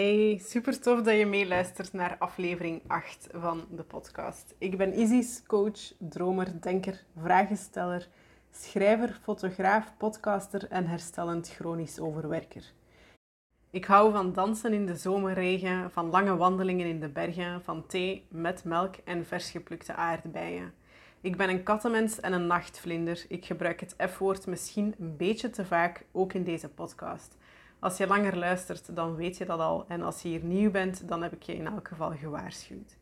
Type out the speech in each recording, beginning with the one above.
Hey, super tof dat je meeluistert naar aflevering 8 van de podcast. Ik ben Isis, coach, dromer, denker, vragensteller, schrijver, fotograaf, podcaster en herstellend chronisch overwerker. Ik hou van dansen in de zomerregen, van lange wandelingen in de bergen, van thee met melk en vers geplukte aardbeien. Ik ben een kattenmens en een nachtvlinder. Ik gebruik het F-woord misschien een beetje te vaak, ook in deze podcast. Als je langer luistert, dan weet je dat al. En als je hier nieuw bent, dan heb ik je in elk geval gewaarschuwd.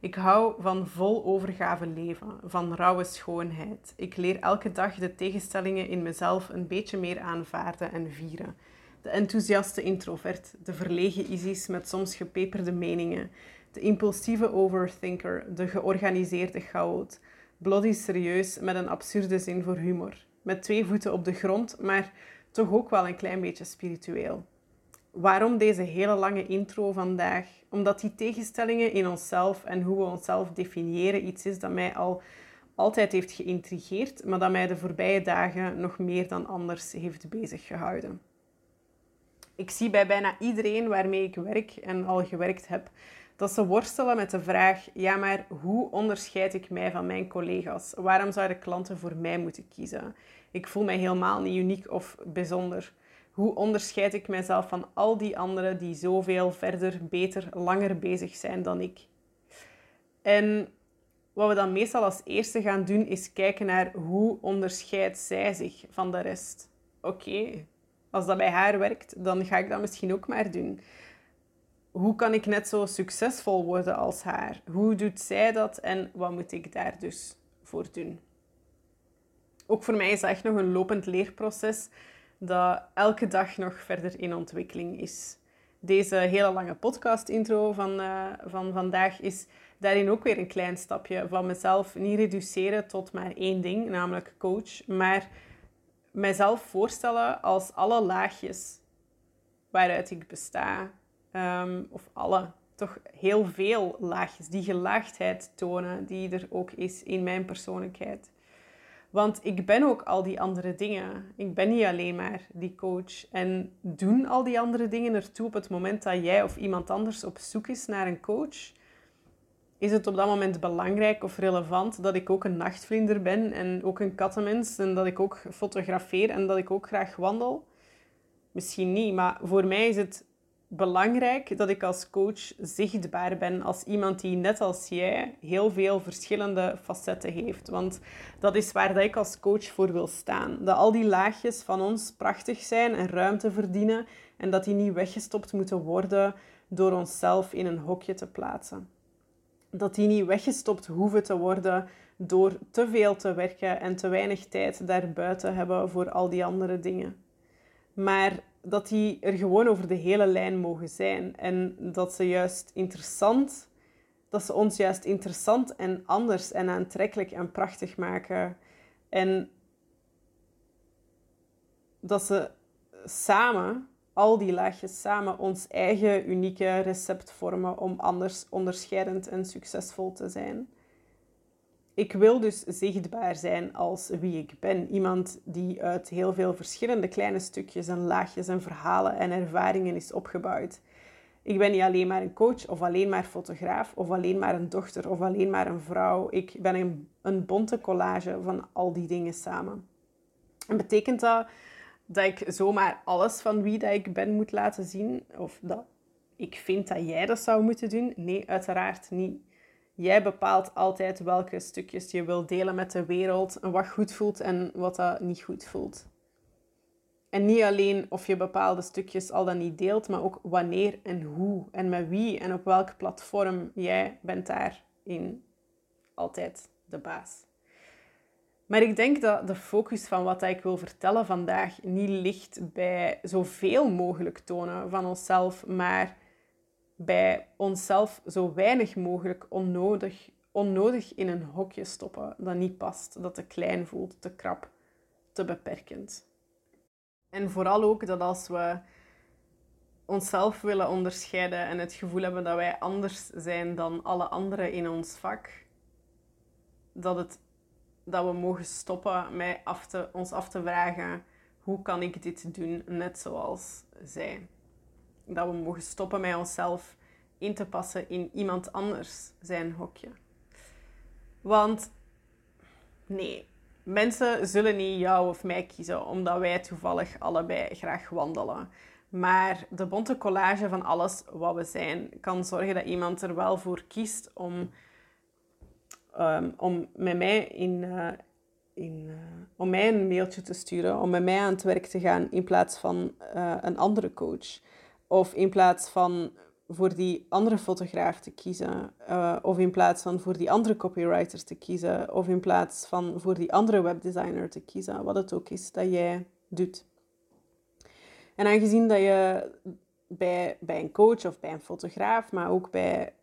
Ik hou van vol overgave leven, van rauwe schoonheid. Ik leer elke dag de tegenstellingen in mezelf een beetje meer aanvaarden en vieren. De enthousiaste introvert, de verlegen Isis met soms gepeperde meningen, de impulsieve overthinker, de georganiseerde chaot, bloody serieus met een absurde zin voor humor. Met twee voeten op de grond, maar toch ook wel een klein beetje spiritueel. Waarom deze hele lange intro vandaag? Omdat die tegenstellingen in onszelf en hoe we onszelf definiëren iets is dat mij al altijd heeft geïntrigeerd, maar dat mij de voorbije dagen nog meer dan anders heeft bezig gehouden. Ik zie bij bijna iedereen waarmee ik werk en al gewerkt heb, dat ze worstelen met de vraag: ja, maar hoe onderscheid ik mij van mijn collega's? Waarom zouden klanten voor mij moeten kiezen? Ik voel mij helemaal niet uniek of bijzonder. Hoe onderscheid ik mijzelf van al die anderen die zoveel verder, beter, langer bezig zijn dan ik? En wat we dan meestal als eerste gaan doen, is kijken naar hoe onderscheidt zij zich van de rest. Oké, als dat bij haar werkt, dan ga ik dat misschien ook maar doen. Hoe kan ik net zo succesvol worden als haar? Hoe doet zij dat en wat moet ik daar dus voor doen? Ook voor mij is dat echt nog een lopend leerproces dat elke dag nog verder in ontwikkeling is. Deze hele lange podcast-intro van, uh, van vandaag is daarin ook weer een klein stapje van mezelf niet reduceren tot maar één ding, namelijk coach, maar mijzelf voorstellen als alle laagjes waaruit ik besta, um, of alle, toch heel veel laagjes, die gelaagdheid tonen die er ook is in mijn persoonlijkheid. Want ik ben ook al die andere dingen. Ik ben niet alleen maar die coach. En doen al die andere dingen ertoe op het moment dat jij of iemand anders op zoek is naar een coach? Is het op dat moment belangrijk of relevant dat ik ook een nachtvlinder ben en ook een kattenmens en dat ik ook fotografeer en dat ik ook graag wandel? Misschien niet, maar voor mij is het belangrijk dat ik als coach zichtbaar ben als iemand die net als jij heel veel verschillende facetten heeft. Want dat is waar dat ik als coach voor wil staan. Dat al die laagjes van ons prachtig zijn en ruimte verdienen en dat die niet weggestopt moeten worden door onszelf in een hokje te plaatsen. Dat die niet weggestopt hoeven te worden door te veel te werken en te weinig tijd daarbuiten hebben voor al die andere dingen. Maar dat die er gewoon over de hele lijn mogen zijn. En dat ze juist interessant, dat ze ons juist interessant en anders en aantrekkelijk en prachtig maken. En dat ze samen, al die laagjes samen, ons eigen unieke recept vormen om anders onderscheidend en succesvol te zijn ik wil dus zichtbaar zijn als wie ik ben. Iemand die uit heel veel verschillende kleine stukjes en laagjes en verhalen en ervaringen is opgebouwd. Ik ben niet alleen maar een coach of alleen maar fotograaf of alleen maar een dochter of alleen maar een vrouw. Ik ben een, een bonte collage van al die dingen samen. En betekent dat dat ik zomaar alles van wie dat ik ben moet laten zien? Of dat ik vind dat jij dat zou moeten doen? Nee, uiteraard niet. Jij bepaalt altijd welke stukjes je wil delen met de wereld en wat goed voelt en wat dat niet goed voelt. En niet alleen of je bepaalde stukjes al dan niet deelt, maar ook wanneer en hoe en met wie en op welk platform. Jij bent daarin altijd de baas. Maar ik denk dat de focus van wat ik wil vertellen vandaag niet ligt bij zoveel mogelijk tonen van onszelf, maar bij onszelf zo weinig mogelijk onnodig, onnodig in een hokje stoppen dat niet past, dat te klein voelt, te krap, te beperkend. En vooral ook dat als we onszelf willen onderscheiden en het gevoel hebben dat wij anders zijn dan alle anderen in ons vak, dat, het, dat we mogen stoppen met af te, ons af te vragen hoe kan ik dit doen net zoals zij. Dat we mogen stoppen met onszelf in te passen in iemand anders zijn hokje. Want nee, mensen zullen niet jou of mij kiezen omdat wij toevallig allebei graag wandelen. Maar de bonte collage van alles wat we zijn kan zorgen dat iemand er wel voor kiest om, ehm, om met mij in, uh, in, uh, om mij een mailtje te sturen, om met mij aan het werk te gaan in plaats van uh, een andere coach. Of in plaats van voor die andere fotograaf te kiezen. Uh, of in plaats van voor die andere copywriter te kiezen. Of in plaats van voor die andere webdesigner te kiezen. Wat het ook is dat jij doet. En aangezien dat je bij, bij een coach of bij een fotograaf, maar ook bij,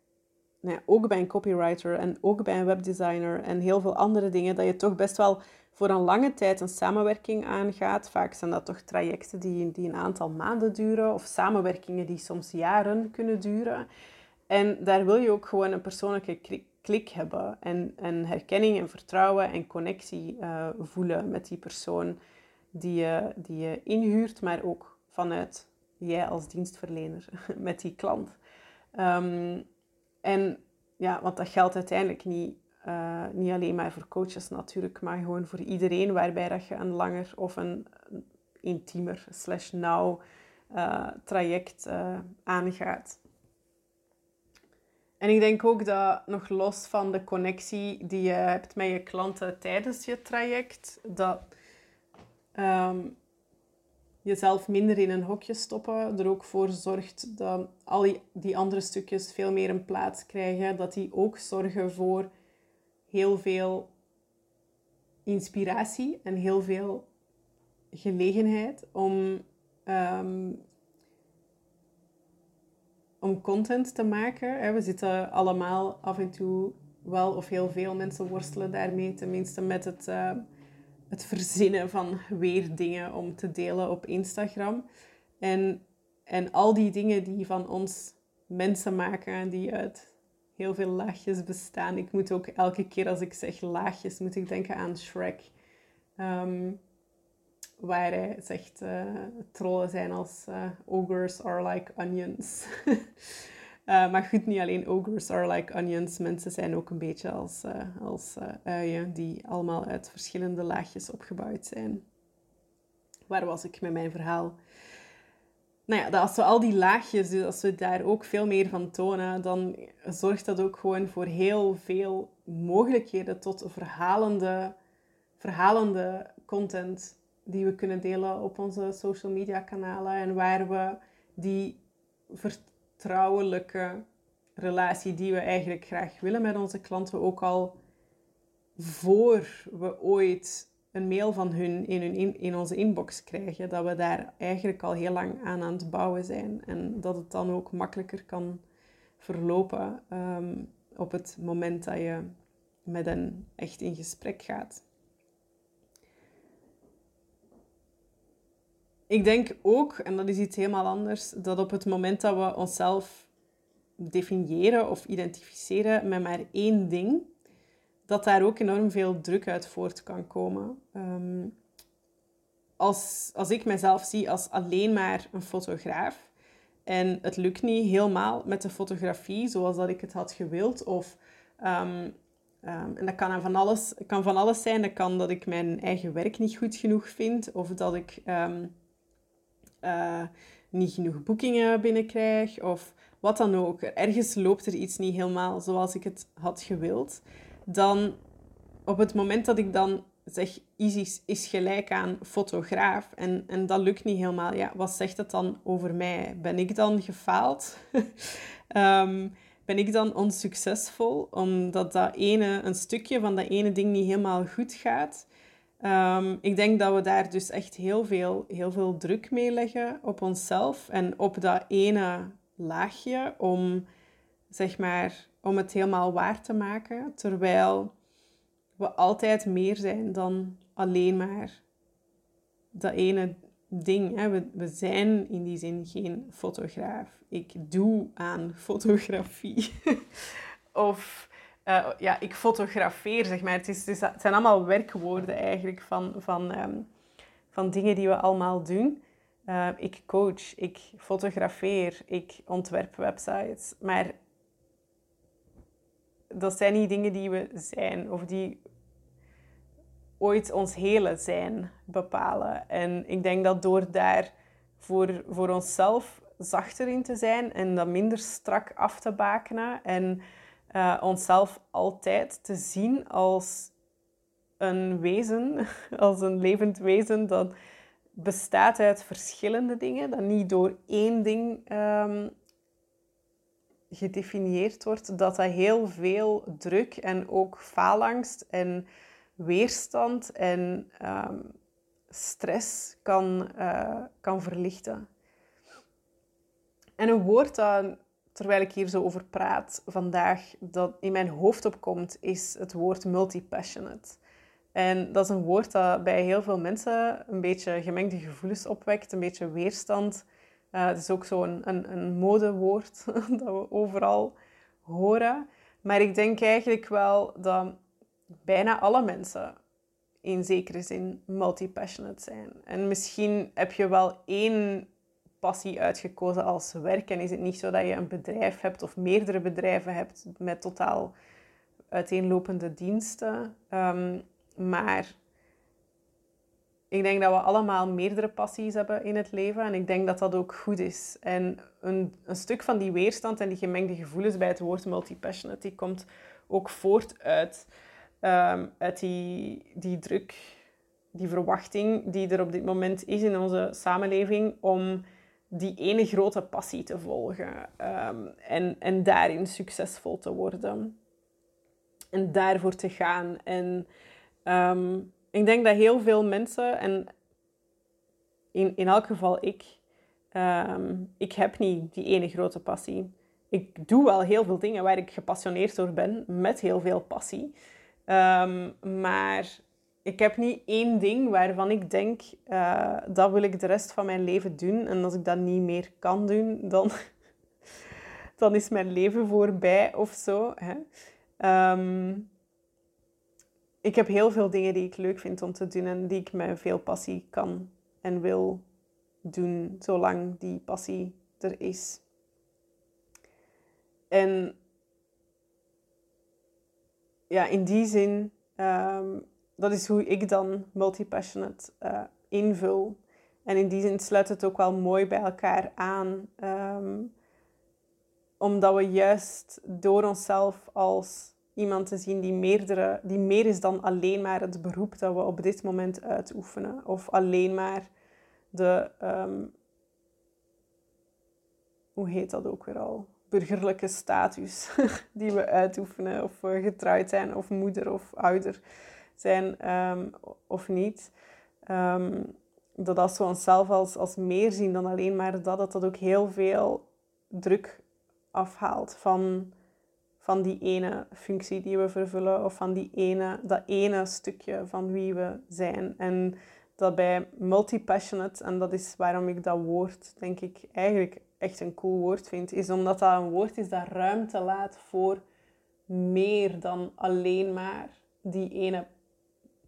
nou ook bij een copywriter en ook bij een webdesigner en heel veel andere dingen, dat je toch best wel voor een lange tijd een samenwerking aangaat. Vaak zijn dat toch trajecten die, die een aantal maanden duren of samenwerkingen die soms jaren kunnen duren. En daar wil je ook gewoon een persoonlijke klik hebben en, en herkenning en vertrouwen en connectie uh, voelen met die persoon die je, die je inhuurt, maar ook vanuit jij als dienstverlener met die klant. Um, en ja, want dat geldt uiteindelijk niet uh, niet alleen maar voor coaches natuurlijk, maar gewoon voor iedereen waarbij dat je een langer of een, intiemer slash nauw uh, traject uh, aangaat. En ik denk ook dat nog los van de connectie die je hebt met je klanten tijdens je traject, dat um, jezelf minder in een hokje stoppen er ook voor zorgt dat al die, die andere stukjes veel meer een plaats krijgen. Dat die ook zorgen voor heel veel inspiratie en heel veel gelegenheid om, um, om content te maken. We zitten allemaal af en toe wel, of heel veel mensen worstelen daarmee, tenminste met het, uh, het verzinnen van weer dingen om te delen op Instagram. En, en al die dingen die van ons mensen maken, die uit heel veel laagjes bestaan. Ik moet ook elke keer als ik zeg laagjes, moet ik denken aan Shrek. Um, waar hij zegt, uh, trollen zijn als uh, ogres are like onions. uh, maar goed, niet alleen ogres are like onions. Mensen zijn ook een beetje als, als uien die allemaal uit verschillende laagjes opgebouwd zijn. Waar was ik met mijn verhaal? Nou ja, dat als we al die laagjes, dus als we daar ook veel meer van tonen, dan zorgt dat ook gewoon voor heel veel mogelijkheden tot verhalende, verhalende content die we kunnen delen op onze social media kanalen en waar we die vertrouwelijke relatie die we eigenlijk graag willen met onze klanten ook al voor we ooit een mail van hun in, hun in, onze inbox krijgen, dat we daar eigenlijk al heel lang aan aan het bouwen zijn. En dat het dan ook makkelijker kan verlopen ehm, op het moment dat je met hen echt in gesprek gaat. Ik denk ook, en dat is iets helemaal anders, dat op het moment dat we onszelf definiëren of identificeren met maar één ding, dat daar ook enorm veel druk uit voort kan komen. Ehm, als, als ik mezelf zie als alleen maar een fotograaf en het lukt niet helemaal met de fotografie zoals dat ik het had gewild, of um, um, en dat kan van, alles, kan van alles zijn. Dat kan dat ik mijn eigen werk niet goed genoeg vind, of dat ik uh, niet genoeg boekingen binnenkrijg, of wat dan ook. Ergens loopt er iets niet helemaal zoals ik het had gewild dan op het moment dat ik dan zeg, Isis is gelijk aan fotograaf en, en dat lukt niet helemaal, ja, wat zegt het dan over mij? Ben ik dan gefaald? Ehm, ben ik dan onsuccesvol omdat dat ene, een stukje van dat ene ding niet helemaal goed gaat? Um, ik denk dat we daar dus echt heel veel, heel veel druk mee leggen op onszelf en op dat ene laagje om, zeg maar, om het helemaal waar te maken. Terwijl we altijd meer zijn dan alleen maar dat ene ding. Hè. We, we zijn in die zin geen fotograaf. Ik doe aan fotografie. of uh, ja, ik fotografeer, zeg maar. Het, is, het, zijn allemaal werkwoorden eigenlijk van, van, um, van dingen die we allemaal doen. Uh, ik coach, ik fotografeer, ik ontwerp websites. Maar dat zijn niet dingen die we zijn of die ooit ons hele zijn bepalen. En ik denk dat door daar voor, voor onszelf zachter in te zijn en dat minder strak af te bakenen en uh, onszelf altijd te zien als een wezen, als een levend wezen dat bestaat uit verschillende dingen, dat niet door één ding um, gedefinieerd wordt, dat dat heel veel druk en ook faalangst en weerstand en um, stress kan, uh, kan verlichten. En een woord dat, terwijl ik hier zo over praat vandaag, dat in mijn hoofd opkomt, is het woord multipassionate. En dat is een woord dat bij heel veel mensen een beetje gemengde gevoelens opwekt, een beetje weerstand. Uh, het is ook zo'n een, een, modewoord dat we overal horen. Maar ik denk eigenlijk wel dat bijna alle mensen in zekere zin multipassionate zijn. En misschien heb je wel één passie uitgekozen als werk en is het niet zo dat je een bedrijf hebt of meerdere bedrijven hebt met totaal uiteenlopende diensten. Um, maar ik denk dat we allemaal meerdere passies hebben in het leven en ik denk dat dat ook goed is. En een, een stuk van die weerstand en die gemengde gevoelens bij het woord multipassionate, die komt ook voort uit, um, uit die, die druk, die verwachting die er op dit moment is in onze samenleving om die ene grote passie te volgen um, en, en daarin succesvol te worden. En daarvoor te gaan. En Um, ik denk dat heel veel mensen, en in, in elk geval ik, um, ik heb niet die ene grote passie. Ik doe wel heel veel dingen waar ik gepassioneerd door ben, met heel veel passie. Um, maar ik heb niet één ding waarvan ik denk, uh, dat wil ik de rest van mijn leven doen. En als ik dat niet meer kan doen, dan, dan is mijn leven voorbij of zo. Hè. Um, ik heb heel veel dingen die ik leuk vind om te doen en die ik met veel passie kan en wil doen, zolang die passie er is. En ja, in die zin, um, dat is hoe ik dan multipassionate uh, invul. En in die zin sluit het ook wel mooi bij elkaar aan. Um, omdat we juist door onszelf als iemand te zien die, meerdere, die meer is dan alleen maar het beroep dat we op dit moment uitoefenen. Of alleen maar de, ehm, hoe heet dat ook weer al? Burgerlijke status die we uitoefenen. Of we getrouwd zijn, of moeder of ouder zijn ehm, of niet. Um, dat als we onszelf als, als meer zien dan alleen maar dat, dat dat ook heel veel druk afhaalt van van die ene functie die we vervullen of van die ene, dat ene stukje van wie we zijn. En dat bij multipassionate, en dat is waarom ik dat woord, denk ik, eigenlijk echt een cool woord vind, is omdat dat een woord is dat ruimte laat voor meer dan alleen maar die ene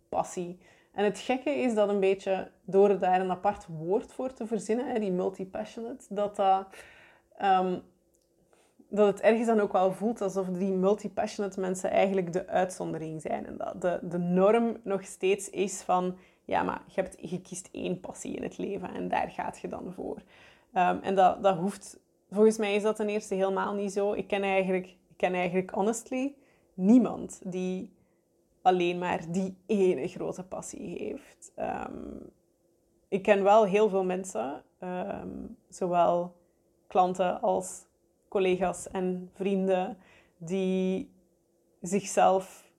passie. En het gekke is dat een beetje, door daar een apart woord voor te verzinnen, die multipassionate, dat dat ehm, dat het ergens dan ook wel voelt alsof die multipassionate mensen eigenlijk de uitzondering zijn. En dat de, de norm nog steeds is van, ja, maar je, hebt, je kiest één passie in het leven en daar gaat je dan voor. Um, en dat, dat hoeft, volgens mij is dat ten eerste helemaal niet zo. Ik ken eigenlijk, ik ken eigenlijk honestly niemand die alleen maar die ene grote passie heeft. Um, ik ken wel heel veel mensen, um, zowel klanten als collega's en vrienden die zichzelf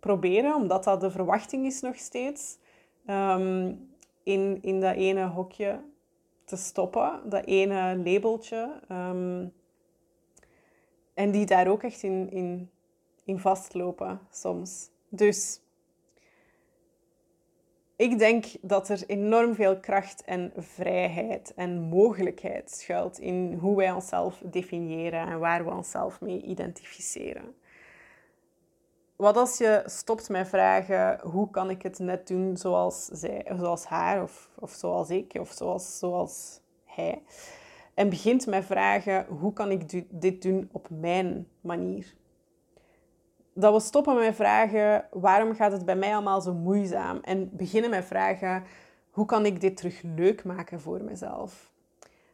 proberen, omdat dat de verwachting is nog steeds, um, in, in dat ene hokje te stoppen, dat ene labeltje. Um, en die daar ook echt in, in, in vastlopen soms. Dus ik denk dat er enorm veel kracht en vrijheid en mogelijkheid schuilt in hoe wij onszelf definiëren en waar we onszelf mee identificeren. wat als je stopt met vragen hoe kan ik het net doen zoals, zij, zoals haar of, of zoals ik of zoals, zoals hij. En begint met vragen hoe kan ik dit doen op mijn manier. Dat we stoppen met vragen waarom gaat het bij mij allemaal zo moeizaam. En beginnen met vragen hoe kan ik dit terug leuk maken voor mezelf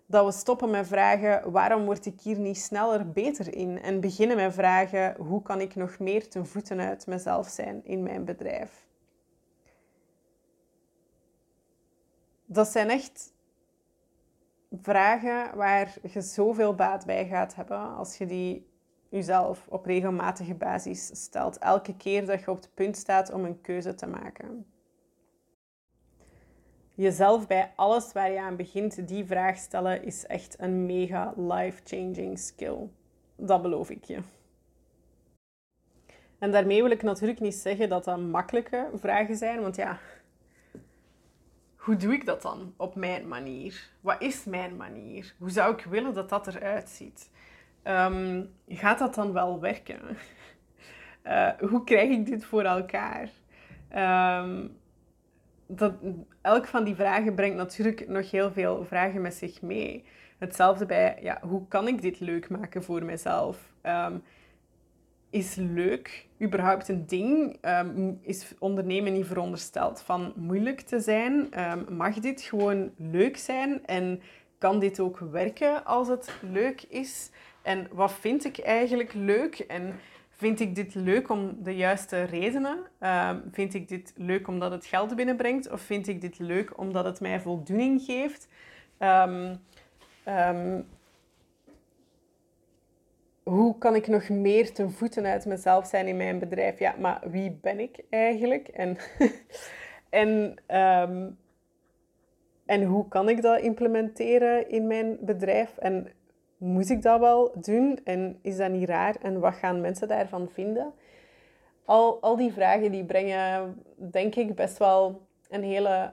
dat we stoppen met vragen waarom word ik hier niet sneller beter in en beginnen met vragen hoe kan ik nog meer ten voeten uit mezelf zijn in mijn bedrijf. Dat zijn echt vragen waar je zoveel baat bij gaat hebben als je die jezelf op regelmatige basis stelt. Elke keer dat je op het punt staat om een keuze te maken jezelf bij alles waar je aan begint, die vraag stellen, is echt een mega life-changing skill. Dat beloof ik je. En daarmee wil ik natuurlijk niet zeggen dat dat makkelijke vragen zijn, want ja, hoe doe ik dat dan op mijn manier? Wat is mijn manier? Hoe zou ik willen dat dat eruit ziet? Ehm, gaat dat dan wel werken? Uh, hoe krijg ik dit voor elkaar? Um, dat, elk van die vragen brengt natuurlijk nog heel veel vragen met zich mee. Hetzelfde bij, ja, hoe kan ik dit leuk maken voor mezelf? Um, is leuk überhaupt een ding? Is ondernemen niet verondersteld van moeilijk te zijn? Mag dit gewoon leuk zijn? En kan dit ook werken als het leuk is? En wat vind ik eigenlijk leuk? En Vind ik dit leuk om de juiste redenen? Uh, vind ik dit leuk omdat het geld binnenbrengt? Of vind ik dit leuk omdat het mij voldoening geeft? Um, um, hoe kan ik nog meer ten voeten uit mezelf zijn in mijn bedrijf? Ja, maar wie ben ik eigenlijk? En, en, en hoe kan ik dat implementeren in mijn bedrijf? En moet ik dat wel doen? En is dat niet raar? En wat gaan mensen daarvan vinden? Al, al die vragen die brengen, denk ik, best wel een hele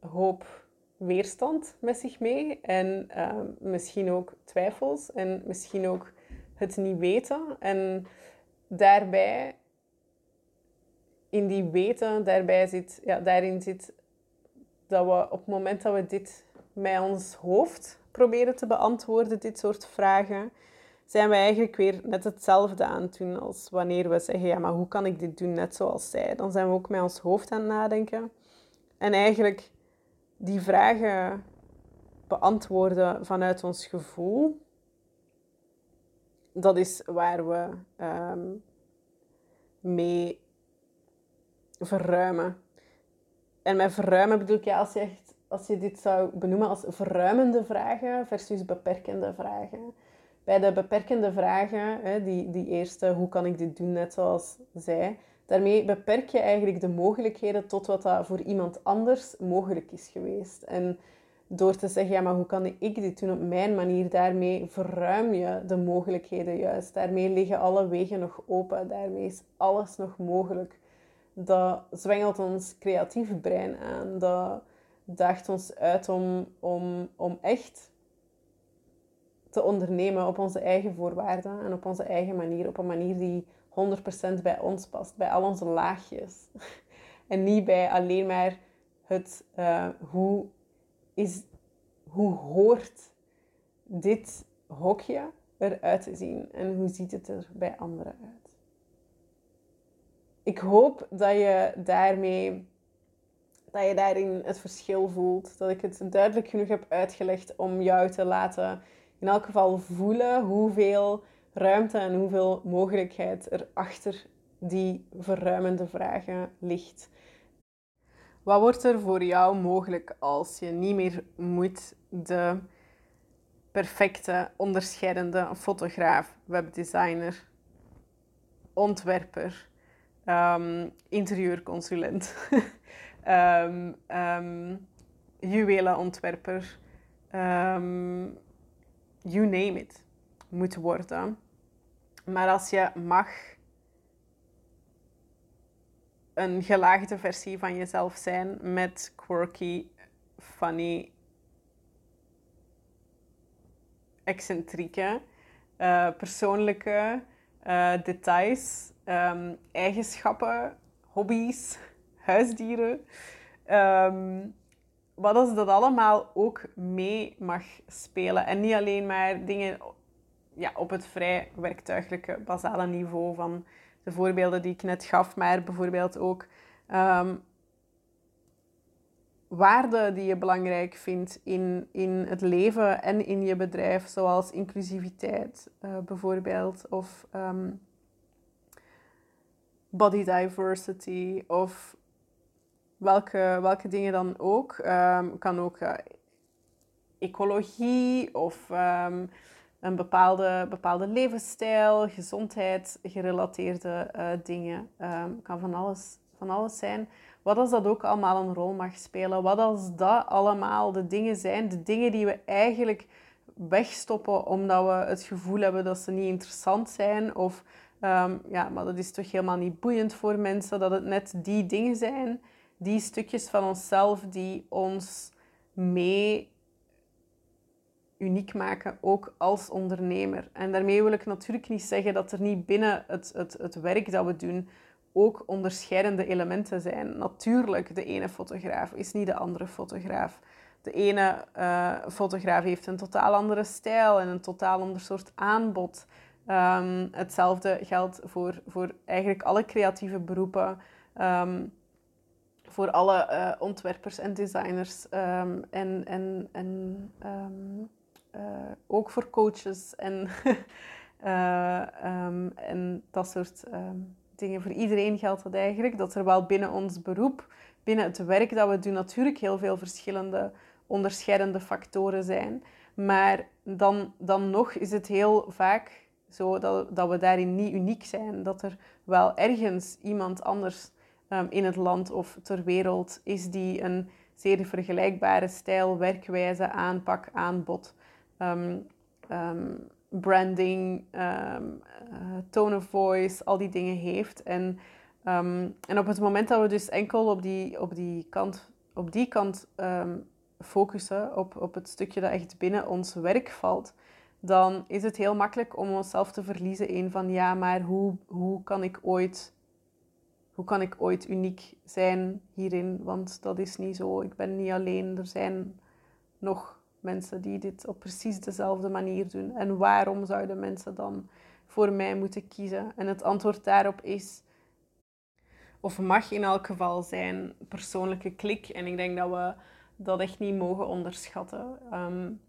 hoop weerstand met zich mee. En ehm, misschien ook twijfels en misschien ook het niet weten. En daarbij, in die weten, daarbij zit, ja, daarin zit dat we op het moment dat we dit met ons hoofd proberen te beantwoorden, dit soort vragen, zijn we eigenlijk weer net hetzelfde aan het doen als wanneer we zeggen, ja, maar hoe kan ik dit doen net zoals zij? Dan zijn we ook met ons hoofd aan het nadenken. En eigenlijk die vragen beantwoorden vanuit ons gevoel, dat is waar we um, mee verruimen. En met verruimen bedoel ik, ja, als je echt als je dit zou benoemen als verruimende vragen versus beperkende vragen. Bij de beperkende vragen, die, die eerste, hoe kan ik dit doen, net zoals zij, daarmee beperk je eigenlijk de mogelijkheden tot wat dat voor iemand anders mogelijk is geweest. En door te zeggen, ja, maar hoe kan ik dit doen op mijn manier, daarmee verruim je de mogelijkheden juist. Daarmee liggen alle wegen nog open, daarmee is alles nog mogelijk. Dat zwengelt ons creatieve brein aan. Dat daagt ons uit om, om, om echt te ondernemen op onze eigen voorwaarden en op onze eigen manier. Op een manier die 100% bij ons past, bij al onze laagjes. En niet bij alleen maar het uh, hoe, is, hoe hoort dit hokje eruit te zien en hoe ziet het er bij anderen uit. Ik hoop dat je daarmee dat je daarin het verschil voelt. Dat ik het duidelijk genoeg heb uitgelegd om jou te laten in elk geval voelen hoeveel ruimte en hoeveel mogelijkheid er achter die verruimende vragen ligt. Wat wordt er voor jou mogelijk als je niet meer moet de perfecte, onderscheidende fotograaf, webdesigner, ontwerper, um, interieurconsulent um, um, juwelenontwerper, um, you name it, moet worden. Maar als je mag een gelaagde versie van jezelf zijn met quirky, funny, excentrieke, uh, persoonlijke uh, details ehm, eigenschappen, hobby's, huisdieren. Ehm, wat als dat allemaal ook mee mag spelen. En niet alleen maar dingen ja, op het vrij werktuiglijke, basale niveau van de voorbeelden die ik net gaf, maar bijvoorbeeld ook um, waarden die je belangrijk vindt in, in het leven en in je bedrijf, zoals inclusiviteit uh, bijvoorbeeld, of um, body diversity, of welke, welke dingen dan ook. Um, kan ook uh, ecologie of um, een bepaalde, bepaalde levensstijl, gezondheid gerelateerde uh, dingen. Um, kan van alles, van alles zijn. Wat als dat ook allemaal een rol mag spelen? Wat als dat allemaal de dingen zijn, de dingen die we eigenlijk wegstoppen omdat we het gevoel hebben dat ze niet interessant zijn? Of ja, maar dat is toch helemaal niet boeiend voor mensen, dat het net die dingen zijn die stukjes van onszelf die ons mee uniek maken, ook als ondernemer. En daarmee wil ik natuurlijk niet zeggen dat er niet binnen het, het, het werk dat we doen ook onderscheidende elementen zijn. Natuurlijk, de ene fotograaf is niet de andere fotograaf. De ene uh, fotograaf heeft een totaal andere stijl en een totaal ander soort aanbod. Um, hetzelfde geldt voor, voor eigenlijk alle creatieve beroepen. Um, voor alle uh, ontwerpers en designers um, en, en, en um, uh, ook voor coaches en, uh, um, en dat soort dingen. Voor iedereen geldt dat eigenlijk, dat er wel binnen ons beroep, binnen het werk dat we doen, natuurlijk heel veel verschillende onderscheidende factoren zijn. Maar dan, dan nog is het heel vaak zo dat, dat we daarin niet uniek zijn. Dat er wel ergens iemand anders Ehm, in het land of ter wereld is die een zeer vergelijkbare stijl, werkwijze, aanpak, aanbod, um, um, branding, uh, tone of voice, al die dingen heeft. En, en op het moment dat we dus enkel op die, op die kant, op die kant focussen, op, op het stukje dat echt binnen ons werk valt, dan is het heel makkelijk om onszelf te verliezen in van ja, maar hoe, hoe kan ik ooit hoe kan ik ooit uniek zijn hierin? Want dat is niet zo. Ik ben niet alleen. Er zijn nog mensen die dit op precies dezelfde manier doen. En waarom zouden mensen dan voor mij moeten kiezen? En het antwoord daarop is, of mag in elk geval zijn, persoonlijke klik. En ik denk dat we dat echt niet mogen onderschatten. Um,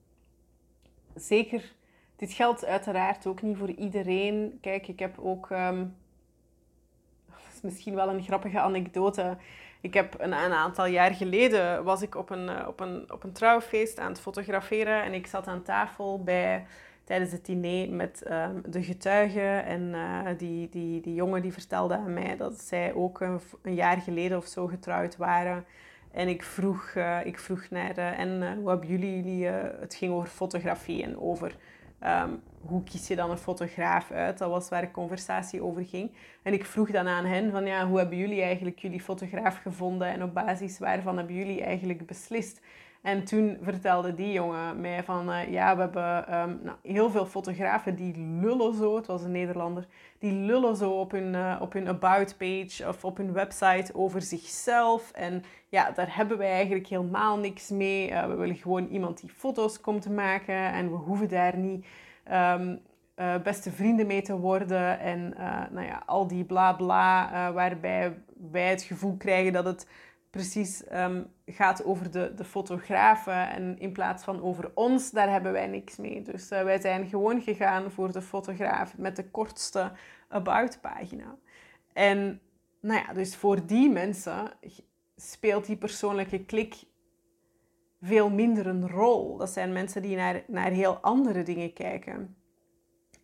zeker, dit geldt uiteraard ook niet voor iedereen. Kijk, ik heb ook um, misschien wel een grappige anekdote. Ik heb een, een, aantal jaar geleden was ik op een, eh, op, een, op een trouwfeest aan het fotograferen en ik zat aan tafel bij, tijdens het diner met um, de getuigen en uh, die, die, die jongen die vertelde aan mij dat zij ook een, een jaar geleden of zo getrouwd waren. En ik vroeg, uh, ik vroeg naar, en hoe hebben jullie, jullie het ging over fotografie en over Um, hoe kies je dan een fotograaf uit? Dat was waar de conversatie over ging. En ik vroeg dan aan hen van ja, hoe hebben jullie eigenlijk jullie fotograaf gevonden en op basis waarvan hebben jullie eigenlijk beslist? En toen vertelde die jongen mij van, uh, ja, we hebben um, nou, heel veel fotografen die lullen zo, het was een Nederlander, die lullen zo op hun, uh, op hun about page of op hun website over zichzelf. En ja, daar hebben wij eigenlijk helemaal niks mee. Uh, we willen gewoon iemand die foto's komt maken en we hoeven daar niet um, beste vrienden mee te worden. En nou ja, al die bla bla, waarbij wij het gevoel krijgen dat het precies um, gaat over de, de fotografen en in plaats van over ons, daar hebben wij niks mee. Dus wij zijn gewoon gegaan voor de fotograaf met de kortste about pagina. En nou ja, dus voor die mensen speelt die persoonlijke klik veel minder een rol. Dat zijn mensen die naar, naar heel andere dingen kijken.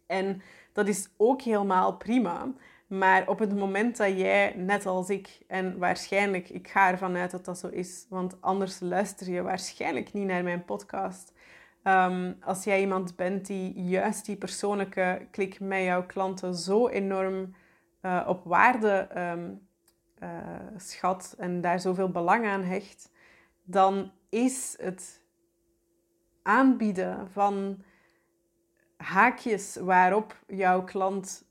En dat is ook helemaal prima. Maar op het moment dat jij, net als ik, en waarschijnlijk, ik ga ervan uit dat dat zo is, want anders luister je waarschijnlijk niet naar mijn podcast. Um, als jij iemand bent die juist die persoonlijke klik met jouw klanten zo enorm uh, op waarde um, uh, schat en daar zoveel belang aan hecht, dan is het aanbieden van haakjes waarop jouw klant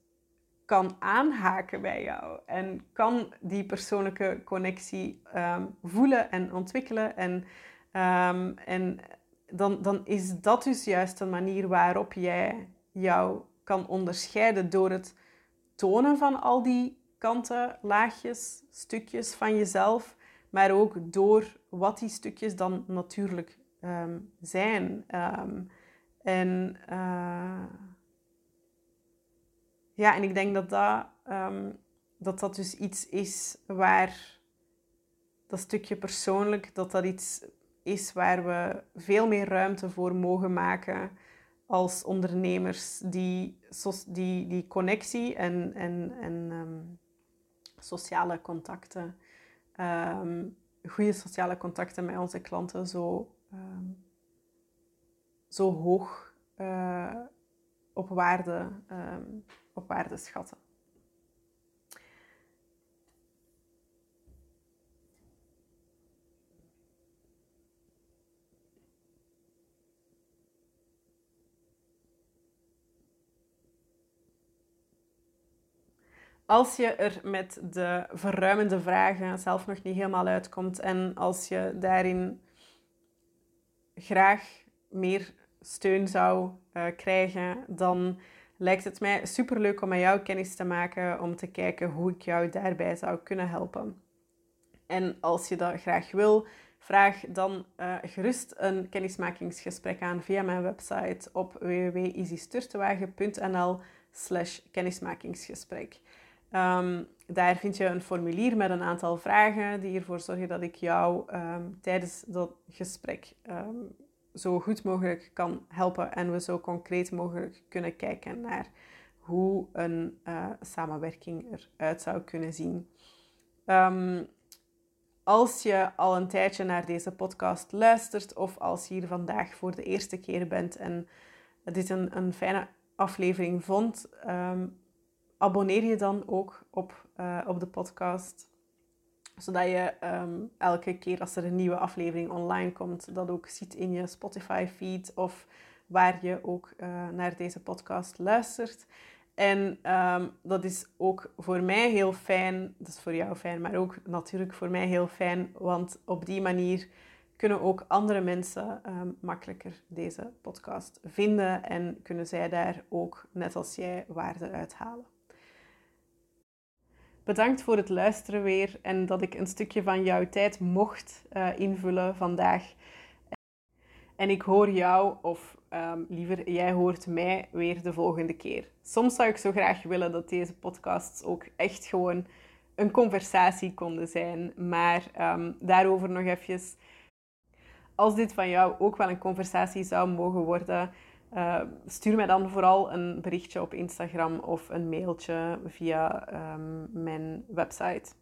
kan aanhaken bij jou en kan die persoonlijke connectie ehm, voelen en ontwikkelen. En, ehm, en dan, dan is dat dus juist een manier waarop jij jou kan onderscheiden door het tonen van al die kanten, laagjes, stukjes van jezelf, maar ook door wat die stukjes dan natuurlijk ehm, zijn. en uh, ja, en ik denk dat dat, ehm, dat dat dus iets is waar dat stukje persoonlijk, dat dat iets is waar we veel meer ruimte voor mogen maken als ondernemers. Die, die, die connectie en, en, en ehm, sociale contacten, um, goede sociale contacten met onze klanten zo, zo hoog uh, op waarde op waarde schatten. Als je er met de verruimende vragen zelf nog niet helemaal uitkomt en als je daarin graag meer steun zou uh, krijgen, dan lijkt het mij superleuk om met jou kennis te maken, om te kijken hoe ik jou daarbij zou kunnen helpen. En als je dat graag wil, vraag dan uh, gerust een kennismakingsgesprek aan via mijn website op www.easysturtewagen.nl slash kennismakingsgesprek. Um, daar vind je een formulier met een aantal vragen die ervoor zorgen dat ik jou um, tijdens dat gesprek um, zo goed mogelijk kan helpen en we zo concreet mogelijk kunnen kijken naar hoe een uh, samenwerking eruit zou kunnen zien. Als je al een tijdje naar deze podcast luistert of als je hier vandaag voor de eerste keer bent en dit een, een fijne aflevering vond, abonneer je dan ook op, uh, op de podcast zodat je ehm, elke keer als er een nieuwe aflevering online komt, dat ook ziet in je Spotify-feed of waar je ook uh, naar deze podcast luistert. En ehm, dat is ook voor mij heel fijn, dat is voor jou fijn, maar ook natuurlijk voor mij heel fijn, want op die manier kunnen ook andere mensen um, makkelijker deze podcast vinden en kunnen zij daar ook, net als jij, waarde uithalen. Bedankt voor het luisteren weer en dat ik een stukje van jouw tijd mocht uh, invullen vandaag. En ik hoor jou, of um, liever jij hoort mij weer de volgende keer. Soms zou ik zo graag willen dat deze podcasts ook echt gewoon een conversatie konden zijn. Maar um, daarover nog eventjes. Als dit van jou ook wel een conversatie zou mogen worden, uh, stuur mij dan vooral een berichtje op Instagram of een mailtje via um, mijn website.